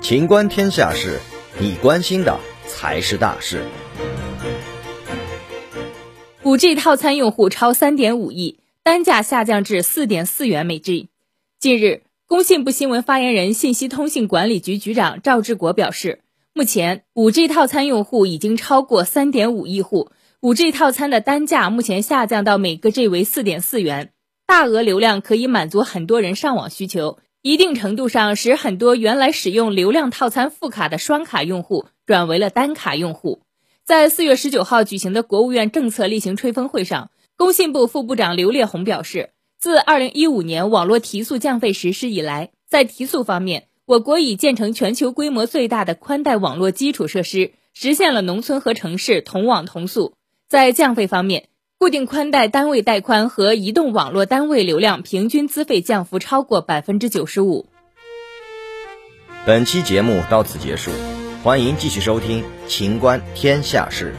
情观天下事，你关心的才是大事。五 G 套餐用户超三点五亿，单价下降至四点四元每 G。近日，工信部新闻发言人、信息通信管理局局长赵志国表示，目前五 G 套餐用户已经超过三点五亿户，五 G 套餐的单价目前下降到每个 G 为四点四元，大额流量可以满足很多人上网需求。一定程度上使很多原来使用流量套餐副卡的双卡用户转为了单卡用户。在四月十九号举行的国务院政策例行吹风会上，工信部副部长刘烈宏表示，自二零一五年网络提速降费实施以来，在提速方面，我国已建成全球规模最大的宽带网络基础设施，实现了农村和城市同网同速。在降费方面，固定宽带单位带宽和移动网络单位流量平均资费降幅超过百分之九十五。本期节目到此结束，欢迎继续收听《秦观天下事》。